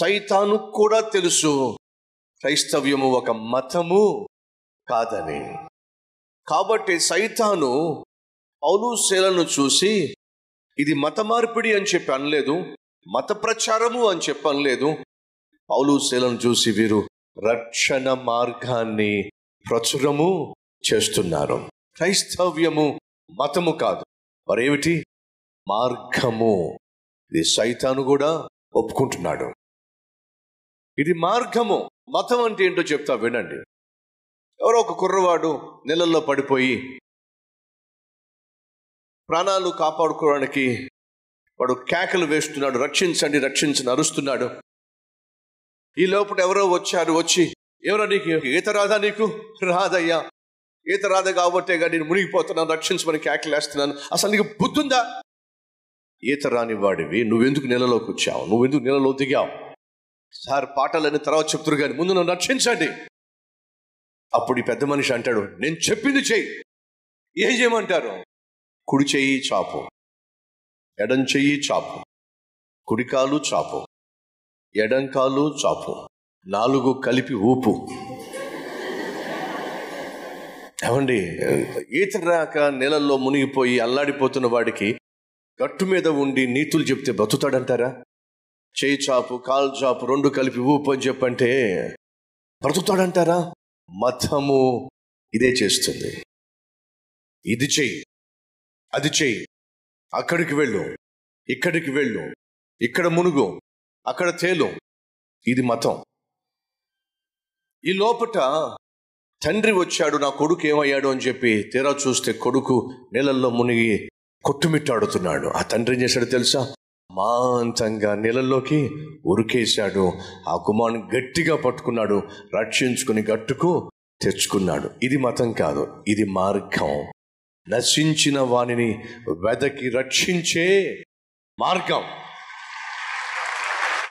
సైతాను కూడా తెలుసు. క్రైస్తవ్యము ఒక మతము కాదని. కాబట్టి సైతాను పౌలు శీలను చూసి ఇది మత మార్పిడి అని చెప్పి అనలేదు మత ప్రచారము అని చెప్పి అనలేదు. పౌలు శీలను చూసి వీరు రక్షణ మార్గాన్ని ప్రచురము చేస్తున్నారు. క్రైస్తవ్యము మతము కాదు. మరేమిటి? మార్గము. ఇది సైతాను కూడా ఒప్పుకుంటున్నాడు. ఇది మార్గము. మతం అంటే ఏంటో చెప్తా వినండి. ఎవరో ఒక కుర్రవాడు నీళ్ళల్లో పడిపోయి ప్రాణాలు కాపాడుకోవడానికి వాడు కేకలు వేస్తున్నాడు రక్షించండి రక్షించని అరుస్తున్నాడు. ఈ లోపల ఎవరో వచ్చారు వచ్చి ఎవరో నీకు? ఈత రాదా నీకు? రాదయ్యా. ఈత రాదా కాబట్టే కానీ నేను మునిగిపోతున్నాను రక్షించమని కేకలు వేస్తున్నాను. అసలు నీకు బుద్ధుందా? ఈత రాని వాడివి నువ్వెందుకు నెలలోకి వచ్చావు? నువ్వెందుకు నెలలో దిగావు? సార్ పాటలని తర్వాత చెప్తురు కానీ ముందు నన్ను రక్షించండి. అప్పుడు ఈ పెద్ద మనిషి అంటాడు నేను చెప్పింది చెయ్యి. ఏం చేయమంటారు? కుడి చెయ్యి చాపు ఎడం చెయ్యి చాపు కుడికాలు చాపు ఎడంకాలు చాపు నాలుగు కలిపి ఊపు. ఏమండి ఈత రాక నీళ్ళల్లో మునిగిపోయి అల్లాడిపోతున్న వాడికి గట్టు మీద ఉండి నీతులు చెప్తే బ్రతుతాడంటారా చేయి చాపు కాలు చాపు రెండు కలిపి ఊపు అని చెప్పంటే బ్రతుకుతాడంటారా? మతము ఇదే చేస్తుంది. ఇది చెయ్యి. అది చెయ్యి. అక్కడికి వెళ్ళు. ఇక్కడికి వెళ్ళు. ఇక్కడ మునుగు. అక్కడ తేలు. ఇది మతం. ఈ లోపట తండ్రి వచ్చాడు నా కొడుకు ఏమయ్యాడు అని చెప్పి తీరా చూస్తే కొడుకు నీళ్ళల్లో మునిగి కొట్టుమిట్టాడుతున్నాడు. ఆ తండ్రి ఏం చేశాడు తెలుసా? మాంతంగా నీళ్ళల్లోకి ఉరికేశాడు. ఆ కుమారుని గట్టిగా పట్టుకున్నాడు. రక్షించుకుని గట్టుకు తెచ్చుకున్నాడు. ఇది మతం కాదు ఇది మార్గం. నశించిన వానిని వెదకి రక్షించే మార్గం.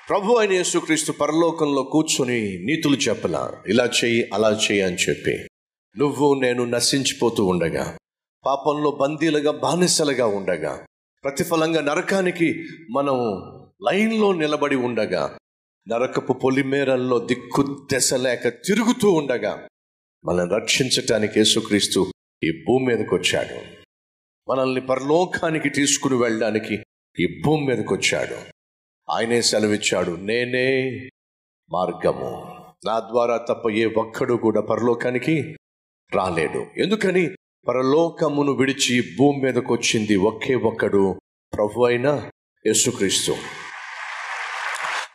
ప్రభు అయిన యేసుక్రీస్తు పరలోకంలో కూర్చొని నీతులు చెప్పలా ఇలా చెయ్యి అలా చెయ్యి అని చెప్పి. నువ్వు నేను నశించిపోతూ ఉండగా పాపంలో బందీలుగా బానిసలుగా ఉండగా ప్రతిఫలంగా నరకానికి మనం లైన్లో నిలబడి ఉండగా నరకపు పొలిమేరల్లో దిక్కు దశ లేక తిరుగుతూ ఉండగా మనల్ని రక్షించటానికి యేసుక్రీస్తు ఈ భూమి మీదకి వచ్చాడు. మనల్ని పరలోకానికి తీసుకుని వెళ్ళడానికి ఈ భూమి మీదకి వచ్చాడు. ఆయనే సెలవిచ్చాడు నేనే మార్గము. నా ద్వారా తప్ప ఏ ఒక్కడు కూడా పరలోకానికి రాలేడు. ఎందుకని? పరలోకమును విడిచి భూమి మీదకు వచ్చింది ఒకే ఒక్కడు ప్రభు అయిన యేసుక్రీస్తు.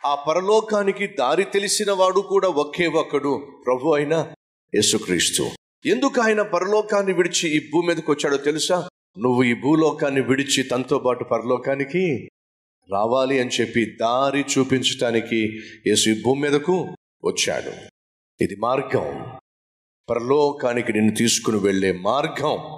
ఆ పరలోకానికి దారి తెలిసిన వాడు కూడా ఒకే ఒక్కడు ప్రభు అయిన యేసుక్రీస్తు. ఎందుకు ఆయన పరలోకాన్ని విడిచి ఈ భూమి మీదకి వచ్చాడో తెలుసా? నువ్వు ఈ భూలోకాన్ని విడిచి తనతో పాటు పరలోకానికి రావాలి అని చెప్పి దారి చూపించటానికి యేసు ఈ భూమి మీదకు వచ్చాడు. ఇది మార్గం. పరలోకానికి నిన్ను తీసుకుని వెళ్ళే మార్గం.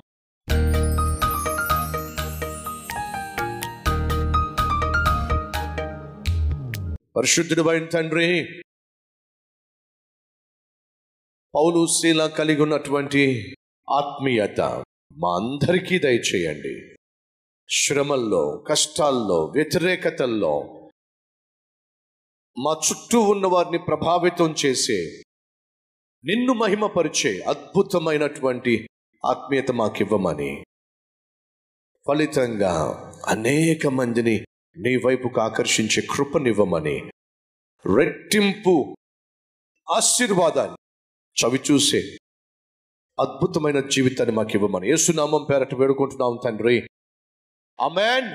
పరిశుద్ధుడు అయిన తండ్రి పౌలు శీల కలిగి ఉన్నటువంటి ఆత్మీయత మా అందరికీ దయచేయండి. శ్రమల్లో కష్టాల్లో వ్యతిరేకతల్లో మా చుట్టూ ఉన్న వారిని ప్రభావితం చేసే నిన్ను మహిమపరిచే అద్భుతమైనటువంటి ఆత్మీయత మాకివ్వమని. ఫలితంగా అనేక మందిని నీ వైపుకు ఆకర్షించే కృపనివ్వమని. రెట్టింపు ఆశీర్వాదాన్ని చవి చూసే అద్భుతమైన జీవితాన్ని మాకు ఇవ్వమని యేసునామం పేరట వేడుకుంటున్నాం తండ్రి. అమెన్